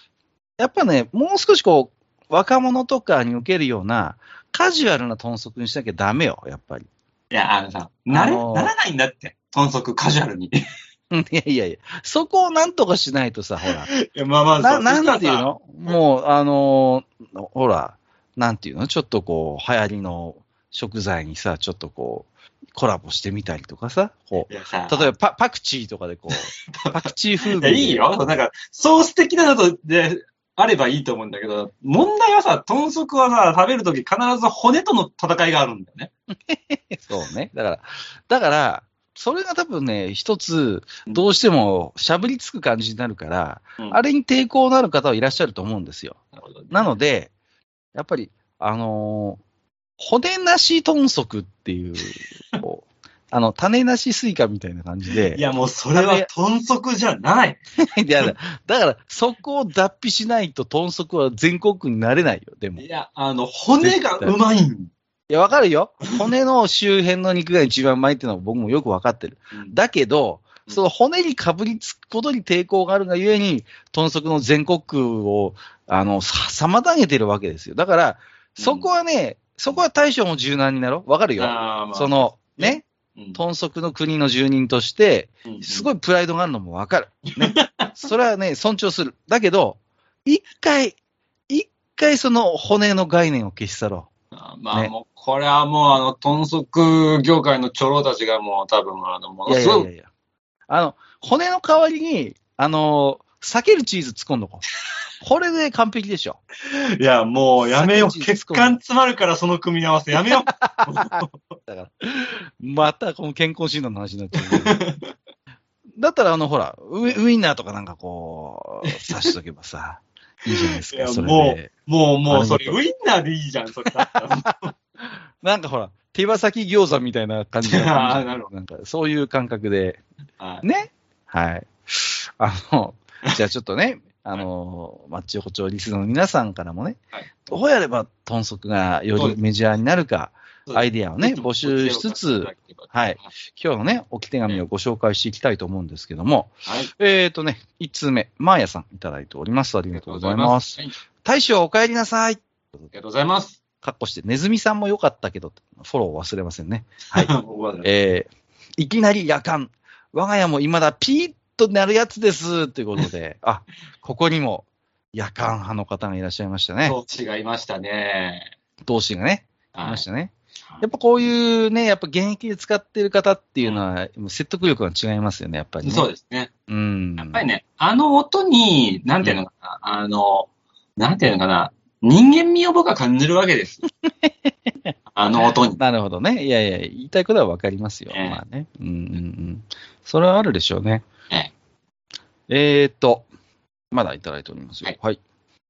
Speaker 1: やっぱね、もう少しこう、若者とかに受けるような、カジュアルな豚足にしなきゃダメよ、やっぱり。
Speaker 2: いや、あのさ、なれ、
Speaker 1: あのー
Speaker 2: ならないんだって。豚足カジュアルに。い
Speaker 1: やいやいや、そこをなんとかしないとさ、ほら。
Speaker 2: や、まあまあ、
Speaker 1: な、なんていうの？もう、あのーほら、なんていうの？ちょっとこう、流行りの食材にさ、ちょっとこう、コラボしてみたりとかさ、こう、例えばパパクチーとかでこう、パクチー風
Speaker 2: いや、
Speaker 1: 味で。
Speaker 2: いいよ。なんか、ソース的なのとであればいいと思うんだけど、問題はさ、豚足はさ、食べるとき必ず骨との戦いがあるんだよね。
Speaker 1: そうね。だから、だから、それが多分ね、一つ、どうしてもしゃぶりつく感じになるから、
Speaker 2: うん
Speaker 1: あれに抵抗のある方はいらっしゃると思うんですよ。
Speaker 2: な
Speaker 1: なので、やっぱり、あのー骨なし豚足っていう、こう あの、種なしスイカみたいな感じで
Speaker 2: い、や、もうそれは豚足じゃない。
Speaker 1: いやだだから、そこを脱皮しないと豚足は全国区になれないよ、でも。い
Speaker 2: いや、あの、骨がうまいん。
Speaker 1: や、わかるよ。骨の周辺の肉が一番うまいっていうのは僕もよくわかってる。だけど、
Speaker 2: うん
Speaker 1: その骨にかぶりつくことに抵抗があるがゆえに、豚足の全国区を、あの、さ、妨げてるわけですよ。だから、そこはね、そこは大将も柔軟になろう。わかるよ。
Speaker 2: まあ
Speaker 1: その、ね、
Speaker 2: うん
Speaker 1: 豚足の国の住人として、
Speaker 2: うん
Speaker 1: すごいプライドがあるのもわかる。ね。それはね、尊重する。だけど、一回、一回その骨の概念を消し去ろ
Speaker 2: あまあ
Speaker 1: ね
Speaker 2: もう、これはもう、あの、豚足業界の長老たちがもう多分、あの、ものすごい、
Speaker 1: やいやいやいや。あの、骨の代わりに、あの、避けるチーズ突っ込んどこう。これで完璧でしょ。
Speaker 2: いや、もうやめよう。血管詰まるからその組み合わせやめよう。
Speaker 1: だから、またこの健康診断の話になっちゃう。だったら、あの、ほらウイ、ウインナーとかなんかこう、刺しとけばさ、いいじゃないですか、それで。
Speaker 2: もう、もう、
Speaker 1: あれ
Speaker 2: それ、ウインナーでいいじゃん、それだったら。
Speaker 1: なんかほら、手羽先餃子みたいな感じで
Speaker 2: あーなるほ
Speaker 1: なんかそういう感覚で、
Speaker 2: はい
Speaker 1: ね？はい。あの、じゃあちょっとね、あの、マッチ横丁リスの皆さんからもね、
Speaker 2: はい
Speaker 1: どうやれば豚足がよりメジャーになるか、アイディアをね、募集しつつ、はい。今日のね、置き手紙をご紹介していきたいと思うんですけども、
Speaker 2: はい。
Speaker 1: えっ、ー、とね、1通目、マーヤさんいただいております。ありがとうございます。
Speaker 2: はい。あ
Speaker 1: 大将お帰りなさい。
Speaker 2: りがとうございます。
Speaker 1: かっこして、ネズミさんも良かったけど、フォロー忘れませんね。はい。
Speaker 2: い。
Speaker 1: えー、いきなり夜間。我が家も未だピーッとなるやつです。ということで、あ、ここにも夜間派の方がいらっしゃいましたね。
Speaker 2: そう、違いましたね。
Speaker 1: 同士がね、いましたね。やっぱこういうね、やっぱ現役で使ってる方っていうのは、説得力が違いますよね、やっぱり、ね。
Speaker 2: そうですね。
Speaker 1: うん。
Speaker 2: やっぱりね、あの音に、なんていうのかな、あの、なんていうのかな、人間味を僕は感じるわけです。あの音に。
Speaker 1: なるほどね。いやいや、言いたいことはわかりますよ。
Speaker 2: ええ
Speaker 1: まあね。うんうんうん。それはあるでしょうね。
Speaker 2: え
Speaker 1: えーっと、まだいただいておりますよ。
Speaker 2: はい
Speaker 1: はい。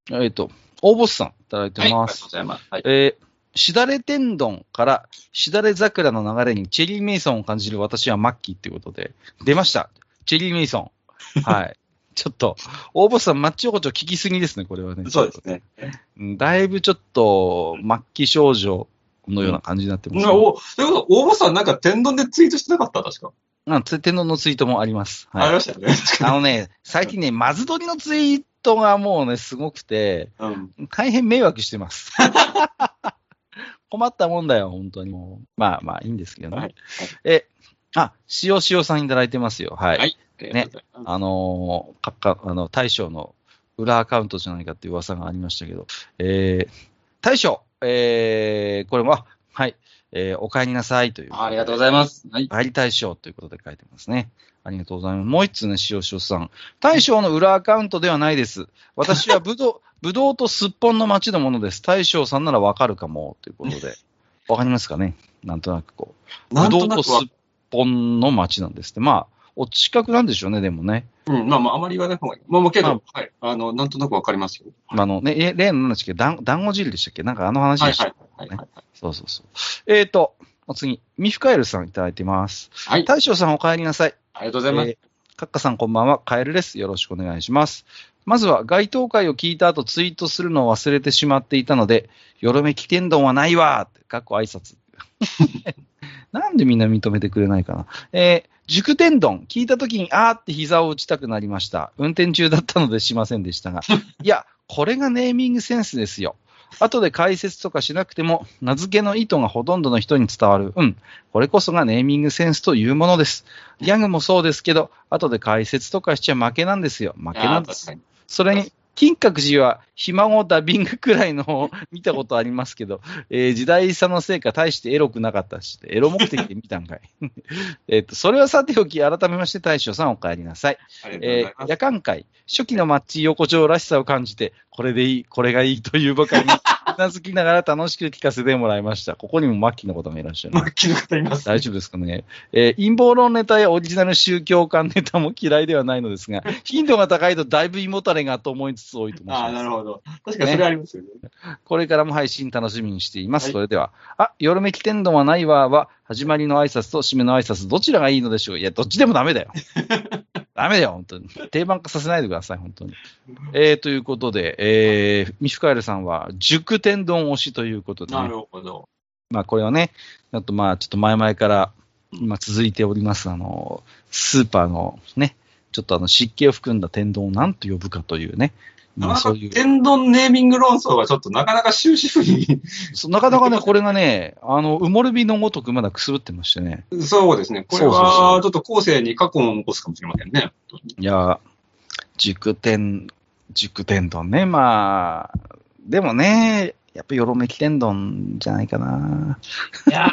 Speaker 1: えーっと、大ボスさんいただいて
Speaker 2: はい、ありがとう
Speaker 1: ます。
Speaker 2: ございます。はい。
Speaker 1: えーしだれ天丼からしだれ桜の流れにチェリーメイソンを感じる私はマッキーということで、出ました。チェリーメイソン。はい。ちょっと、大ボスさん、マッチ横丁聞きすぎですね、これはね。
Speaker 2: そうですね。
Speaker 1: うんだいぶちょっと、末期症状のような感じになってます、ね
Speaker 2: お、ということ大場さんなんか天丼でツイートしてなかった？確か。
Speaker 1: うん、つ天皇のツイートもあります。
Speaker 2: あり
Speaker 1: はい。
Speaker 2: ましたよね。
Speaker 1: あのね、最近ね、マズドリのツイートがもうね、すごくて、
Speaker 2: うん。
Speaker 1: 大変迷惑してます。困ったもんだよ、本当に。もうまあまあ、いいんですけどね。
Speaker 2: はい
Speaker 1: え、あ、塩塩さんいただいてますよ。はい。
Speaker 2: はいありがとうございます
Speaker 1: あのー、かっか、あの、大将の裏アカウントじゃないかっていう噂がありましたけど、えー、大将、えー、これも、あはい、えー、お帰りなさいという。
Speaker 2: ありがとうございます。はい。
Speaker 1: 帰り大将ということで書いてますね。ありがとうございます。もう一つね、塩塩さん。大将の裏アカウントではないです。私はぶどう、ぶどうとすっぽんの町のものです。大将さんならわかるかも、ということで。わかりますかね？なんとなくこう。
Speaker 2: なん
Speaker 1: ぶどうとすっぽんの町なんですって。まあ、お近くなんでしょうね、でもね。
Speaker 2: うん、まあまあ、あまり言わない方がいい。まあまあ、け
Speaker 1: ま
Speaker 2: ど、はい。あの、なんとなくわかりますよ。
Speaker 1: あのね、え、例の何でしたっけ？団団子汁でしたっけ？なんかあの話
Speaker 2: はい
Speaker 1: でした。
Speaker 2: はい。はいはい。
Speaker 1: そうそうそう。えーと、お次、ミフカエルさんいただいてます。
Speaker 2: はい。
Speaker 1: 大将さんお帰りなさい。
Speaker 2: ありがとうございます。
Speaker 1: えーカッカさんこんばんは、カエルです。よろしくお願いします。まずは、街頭会を聞いた後ツイートするのを忘れてしまっていたので、よろめき天丼はないわーって、かっこ挨拶。なんでみんな認めてくれないかな。えー、熟天丼、聞いた時に、あーって膝を打ちたくなりました。運転中だったのでしませんでしたが。いや、これがネーミングセンスですよ。後で解説とかしなくても、名付けの意図がほとんどの人に伝わる。うん。これこそがネーミングセンスというものです。ギャグもそうですけど、後で解説とかしちゃ負けなんですよ。負けなんです。それに、金閣寺は、ひ孫ダビングくらいのを見たことありますけど、えー時代差のせいか大してエロくなかったし、エロ目的で見たんかい。えっと、それはさておき、改めまして大将さんお帰りなさい。
Speaker 2: ありがとうござ
Speaker 1: えー。夜間会、初期のマッチ横丁らしさを感じて、これでいい、これがいいというばかりに、うなずきながら楽しく聞かせてもらいました。ここにもマッキーの方がいらっしゃる。
Speaker 2: マッキーの方います。
Speaker 1: 大丈夫ですかね。えー陰謀論ネタやオリジナル宗教観ネタも嫌いではないのですが、頻度が高いとだいぶ胃もたれがと思いつつ多いと思い
Speaker 2: ああ、
Speaker 1: ます。
Speaker 2: なるほど。確かにそれありますよね。
Speaker 1: これからも配信楽しみにしています。
Speaker 2: はい
Speaker 1: それでは、あ、夜めき天丼はないわは、始まりの挨拶と締めの挨拶、どちらがいいのでしょういや、どっちでもダメだよ。ダメだよ、本当に。定番化させないでください、本当に。えー、ということで、えー、ミフカエルさんは、熟天丼推しということで、ね、
Speaker 2: なるほど。
Speaker 1: まあ、これはね、あとまあ、ちょっと前々から、今続いております、あの、スーパーのね、ちょっとあの、湿気を含んだ天丼を何と呼ぶかというね、まあ、
Speaker 2: 天丼ネーミング論争がちょっとなかなか終止符に。
Speaker 1: なかなかね、これがね、あの、埋もれ日のごとくまだくすぶってましてね。
Speaker 2: そうですね。これはちょっと後世に過去を起こすかもしれませんね。
Speaker 1: いや、熟天、熟天丼ね、まあ、でもね、やっぱよろめき天丼じゃないかな。
Speaker 2: いや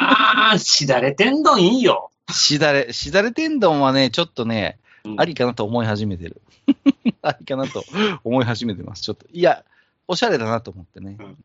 Speaker 2: ー、しだれ天丼いいよ。
Speaker 1: しだれ、しだれ天丼はね、ちょっとね、
Speaker 2: うん
Speaker 1: ありかなと思い始めてる。ありかなと思い始めてます。ちょっと。いや、おしゃれだなと思ってね。
Speaker 2: うん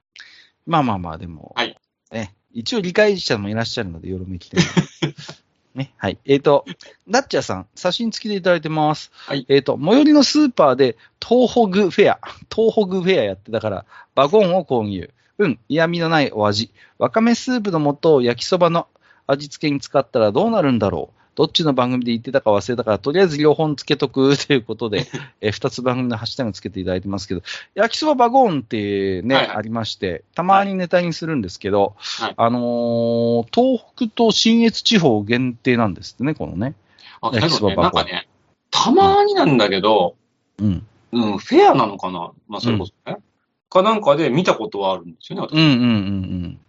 Speaker 1: まあまあまあ、でも、
Speaker 2: はい
Speaker 1: ね、一応理解者もいらっしゃるので、よろめき天丼。ね、はい。えっ、と、ダッチャーさん、写真付きでいただいてます。
Speaker 2: はい
Speaker 1: えっ、と、最寄りのスーパーで、東北フェア、東北フェアやってたから、バゴンを購入。うん、嫌味のないお味。わかめスープの素を焼きそばの味付けに使ったらどうなるんだろう。どっちの番組で言ってたか忘れたから、とりあえず両本つけとくということで、えー二つ番組のハッシュタグつけていただいてますけど、焼きそばバゴンってね、
Speaker 2: はいはい
Speaker 1: ありまして、たまにネタにするんですけど、
Speaker 2: はい
Speaker 1: あのー東北と信越地方限定なんですってね、このね。
Speaker 2: あ、
Speaker 1: 焼きそば箱
Speaker 2: なんかね、たまになんだけど、
Speaker 1: うん。
Speaker 2: うん、フェアなのかなまあ、それこそね。かなんかで見たことはあるんですよね、私
Speaker 1: うんうんうんうん。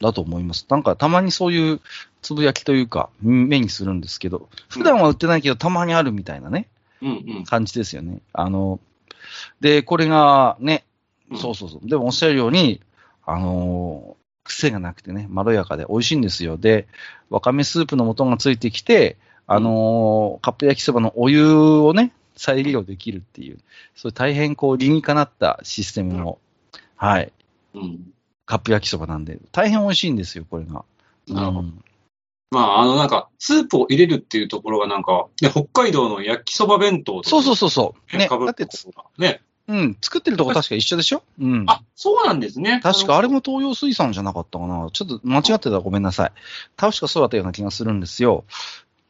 Speaker 1: だと思います。なんかたまにそういうつぶやきというか、目にするんですけど、普段は売ってないけどたまにあるみたいなね、
Speaker 2: うんうん。
Speaker 1: 感じですよね。あの、で、これがね、
Speaker 2: うん
Speaker 1: そうそうそう。でもおっしゃるように、あのー癖がなくてね、まろやかで美味しいんですよ。で、わかめスープの素がついてきて、あのーカップ焼きそばのお湯をね、再利用できるっていう、そういう大変こう理にかなったシステムの、はい、
Speaker 2: うん。
Speaker 1: カップ焼きそばなんで、大変美味しいんですよ、これが。
Speaker 2: なるほど
Speaker 1: うん
Speaker 2: まあ、あの、なんか、スープを入れるっていうところがなんか、ね、北海道の焼きそば弁当と
Speaker 1: そうそうそうそう。ね、
Speaker 2: かぶっ
Speaker 1: だって
Speaker 2: ね。
Speaker 1: うん、作ってるとこ確か一緒でしょ？うん。
Speaker 2: あ、そうなんですね。
Speaker 1: 確かあれも東洋水産じゃなかったかな。ちょっと間違ってたらごめんなさい。確かそうだったような気がするんですよ。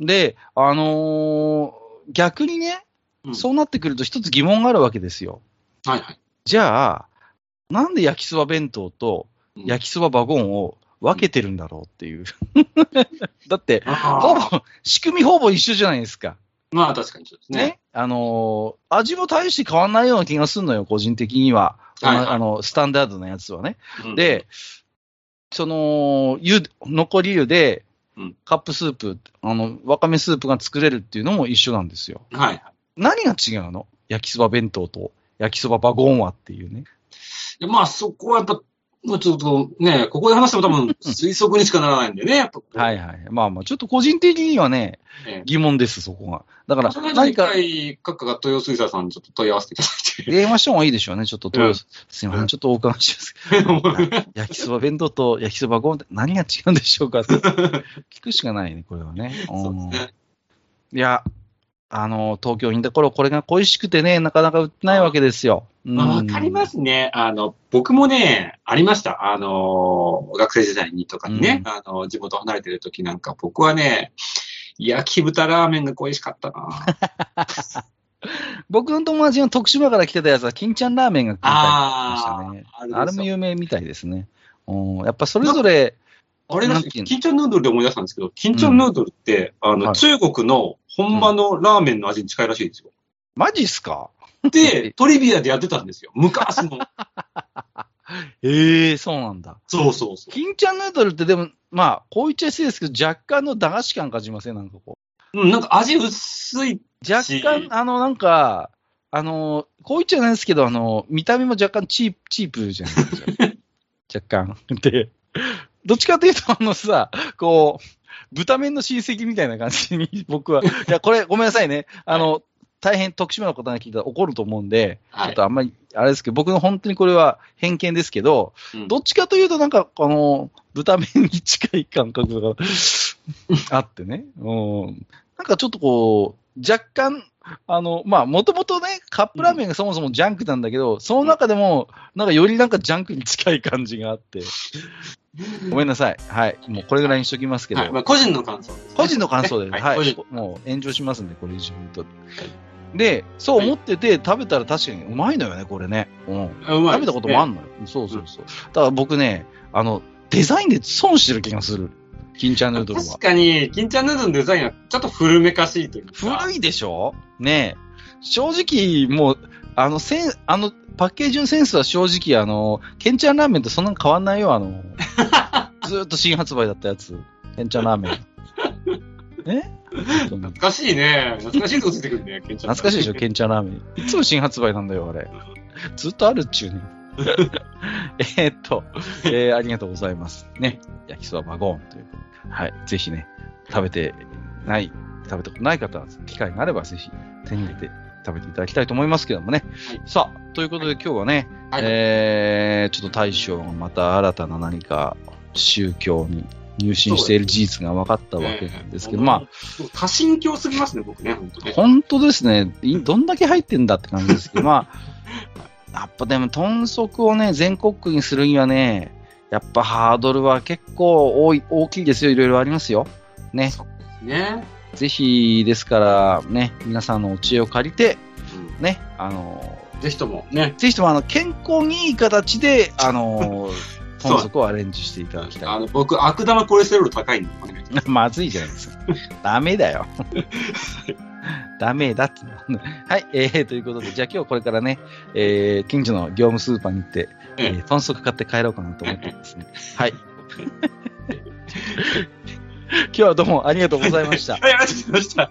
Speaker 1: で、あのー逆にね、
Speaker 2: うん
Speaker 1: そうなってくると一つ疑問があるわけですよ。
Speaker 2: はいはい。
Speaker 1: じゃあ、なんで焼きそば弁当と
Speaker 2: うん
Speaker 1: 焼きそばバゴンを分けてるんだろうっていう。だって、ほぼ、仕組みほぼ一緒じゃないですか。
Speaker 2: まあ、確かにそうです
Speaker 1: ね。
Speaker 2: ね。
Speaker 1: あのー味も大して変わんないような気がするのよ、個人的には。
Speaker 2: はいはい
Speaker 1: あの、スタンダードなやつはね。
Speaker 2: うん、
Speaker 1: で、その、湯、残り湯で
Speaker 2: うん、
Speaker 1: カップスープ、あの、わかめスープが作れるっていうのも一緒なんですよ。
Speaker 2: はいはい。
Speaker 1: 何が違うの？焼きそば弁当と焼きそばバゴンはっていうね。
Speaker 2: でまあ、そこはやっぱ、もうちょっとね、ここで話しても多分 推測にしかならないんでね、やっぱ。
Speaker 1: はいはい。まあまあ、ちょっと個人的にはね、
Speaker 2: ね
Speaker 1: 疑問です、そこが。だから、
Speaker 2: その
Speaker 1: 何か
Speaker 2: 一回、各が豊水産さんにちょっと問い合わせていただいて。
Speaker 1: 電話してもいいでしょうね、ちょっと、
Speaker 2: うん
Speaker 1: すいません、ちょっとお伺いします。焼きそば弁当と焼きそばご飯って何が違うんでしょうかって聞くしかないね、これはね。
Speaker 2: そうですね。
Speaker 1: いや、あの、東京にいた頃、これが恋しくてね、なかなか売ってないわけですよ。
Speaker 2: まあわかりますすね。あの、僕もね、ありました。あの、学生時代にとかにね、
Speaker 1: うん
Speaker 2: あの、地元離れてる時なんか、僕はね、焼き豚ラーメンが恋しかったな。
Speaker 1: 僕の友達の徳島から来てたやつは、金ちゃんラーメンが食いたいって
Speaker 2: あ
Speaker 1: 言ってましたね。
Speaker 2: あ
Speaker 1: れも有名みたいですね。うんやっぱそれぞれ、
Speaker 2: あれだ
Speaker 1: なんていうの？
Speaker 2: 金ちゃんヌードルで思い出したんですけど、金ちゃんヌードルって、あの、
Speaker 1: はい
Speaker 2: 中国の本場のラーメンの味に近いらしいですよ。
Speaker 1: マジっすか？
Speaker 2: で、トリビアでやってたんですよ。昔の。
Speaker 1: ええそうなんだ。
Speaker 2: そうそうそう。
Speaker 1: 金ちゃんヌードルってでも、まあ、こう言っちゃ失礼ですけど、若干の駄菓子感感じません？なんかこ
Speaker 2: うん、なんか味薄い。
Speaker 1: う。若干、あの、なんか、あの、こう言っちゃないですけど、あの、見た目も若干チープ、チープじゃないですか。若干。で、どっちかというと、あのさ、こう、豚麺の親戚みたいな感じに 僕は、いや、これごめんなさいね。あの、大変徳島の方が聞いたら怒ると思うんで、ち
Speaker 2: はい
Speaker 1: ょっとあんまり、あれですけど、僕の本当にこれは偏見ですけど、
Speaker 2: うん
Speaker 1: どっちかというと、なんか、あの、豚麺に近い感覚があってね。うん。なんかちょっとこう、若干、あの、まあ、もともとね、カップラーメンがそもそもジャンクなんだけど、その中でも、なんかよりなんかジャンクに近い感じがあって。ごめんなさい。はい。もうこれぐらいにしときますけど。
Speaker 2: はい。まあ、個人の感想ですね、
Speaker 1: 個人の感想で、
Speaker 2: は。
Speaker 1: はいい、
Speaker 2: 個人
Speaker 1: もう炎上しますんで、これ以上言うと。で、そう思ってて、食べたら確かにうまいのよね、これね。うん。
Speaker 2: う
Speaker 1: 食べたこともあんのよ。そうそうそう。だから僕ね、あの、デザインで損してる気がする。金ちゃんヌードルは
Speaker 2: 確。かに、金ちゃんヌードルのデザインはちょっと古めかしいというか。
Speaker 1: 古いでしょ？ねえ。正直、もう、あの、セン、あの、パッケージのセンスは正直、あの、ケンちゃんラーメンとそんなに変わんないよ、あの、ずーっと新発売だったやつ。ケンちゃんラーメン。え？
Speaker 2: 懐かしいね。懐かしいとこついてくるね、ケンちゃん。
Speaker 1: 懐かしいでしょ、ケンちゃんラーメン。いつも新発売なんだよ、あれ。ずっとあるっちゅうね。えーっと、えー、ありがとうございます。ね。焼きそばバゴーンということで。はい。ぜひね、食べてない、食べたことない方は、機会があればぜひ手に入れて食べていただきたいと思いますけどもね。
Speaker 2: はい
Speaker 1: さあ、ということで今日はね、
Speaker 2: はい
Speaker 1: えー、ちょっと大将がまた新たな何か宗教に入信している事実が分かったわけなんですけど、まあ、
Speaker 2: 多神教すぎますね、僕ね、本当ね。
Speaker 1: 本当ですね。いどんだけ入ってんだって感じですけど、まあ、やっぱでも、豚足をね、全国区にするにはね、やっぱハードルは結構多い、大きいですよ。いろいろありますよ。ね。
Speaker 2: ね。
Speaker 1: ぜひ、ですから、ね、皆さんのお知恵を借りて、
Speaker 2: うん
Speaker 1: ね、あの、
Speaker 2: ぜひともね、
Speaker 1: ぜひともあの、健康にいい形で、あの、
Speaker 2: そ う
Speaker 1: 豚足をアレンジしていただきたい。
Speaker 2: あの、僕、悪玉コレステロール高いんで、お願いします。
Speaker 1: まずいじゃないですか。ダメだよ。ダメだって。はい、えー、ということで、じゃあ今日これからね、えー、近所の業務スーパーに行って、え
Speaker 2: え
Speaker 1: ー、豚足買って帰ろうかなと思ってますね。はい。今日はどうもありがとうございました。
Speaker 2: はい、ありがとうございました。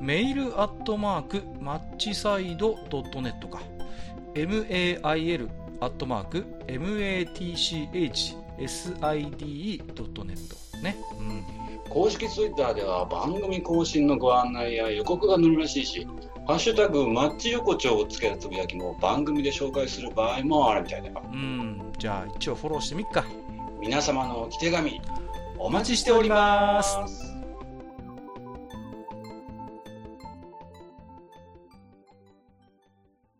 Speaker 3: メールアットマークマッチサイドドットネットか。mail アットマーク matchside.net ね。うん。
Speaker 4: 公式ツイッターでは番組更新のご案内や予告が載るらしいし、ハッシュタグマッチ横丁をつけたつぶやきも番組で紹介する場合もあるみたいだよ。
Speaker 3: うん。じゃあ一応フォローしてみっか。
Speaker 4: 皆様のお手紙、お
Speaker 3: お待ちしております。